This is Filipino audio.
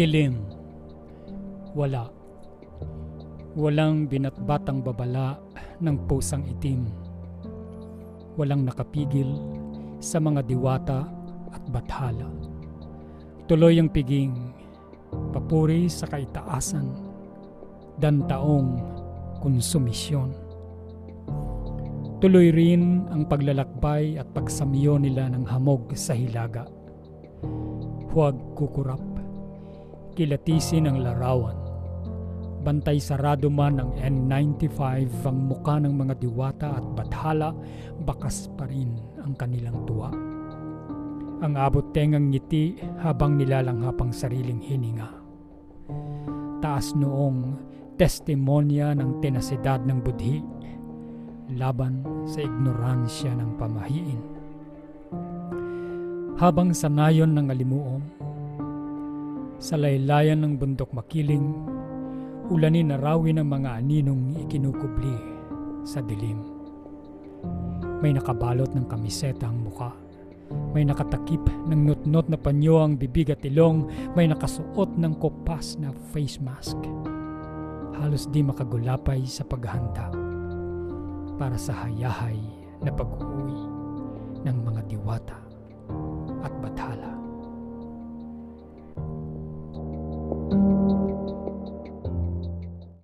Dilim. Wala. Walang binatbatang babala ng pusang itim. Walang nakapigil sa mga diwata at bathala. Tuloy ang piging, papuri sa kaitaasan, dan taong konsumisyon. Tuloy rin ang paglalakbay at pagsamyo nila ng hamog sa hilaga. Huwag kukurap, kilatisin ang larawan. Bantay sarado man ng N95 ang muka ng mga diwata at bathala, bakas pa rin ang kanilang tuwa. Ang abot tengang ngiti habang nilalanghap ang sariling hininga. Taas noong testimonya ng tenasidad ng budhi laban sa ignoransya ng pamahiin. Habang sa nayon ng alimuom, sa laylayan ng bundok makiling, ulanin na rawin ng mga aninong ikinukubli sa dilim. May nakabalot ng kamiseta ang muka. May nakatakip ng nutnot na panyo ang bibig at ilong. May nakasuot ng kopas na face mask. Halos di makagulapay sa paghahanda para sa hayahay na pag-uwi ng mga diwata.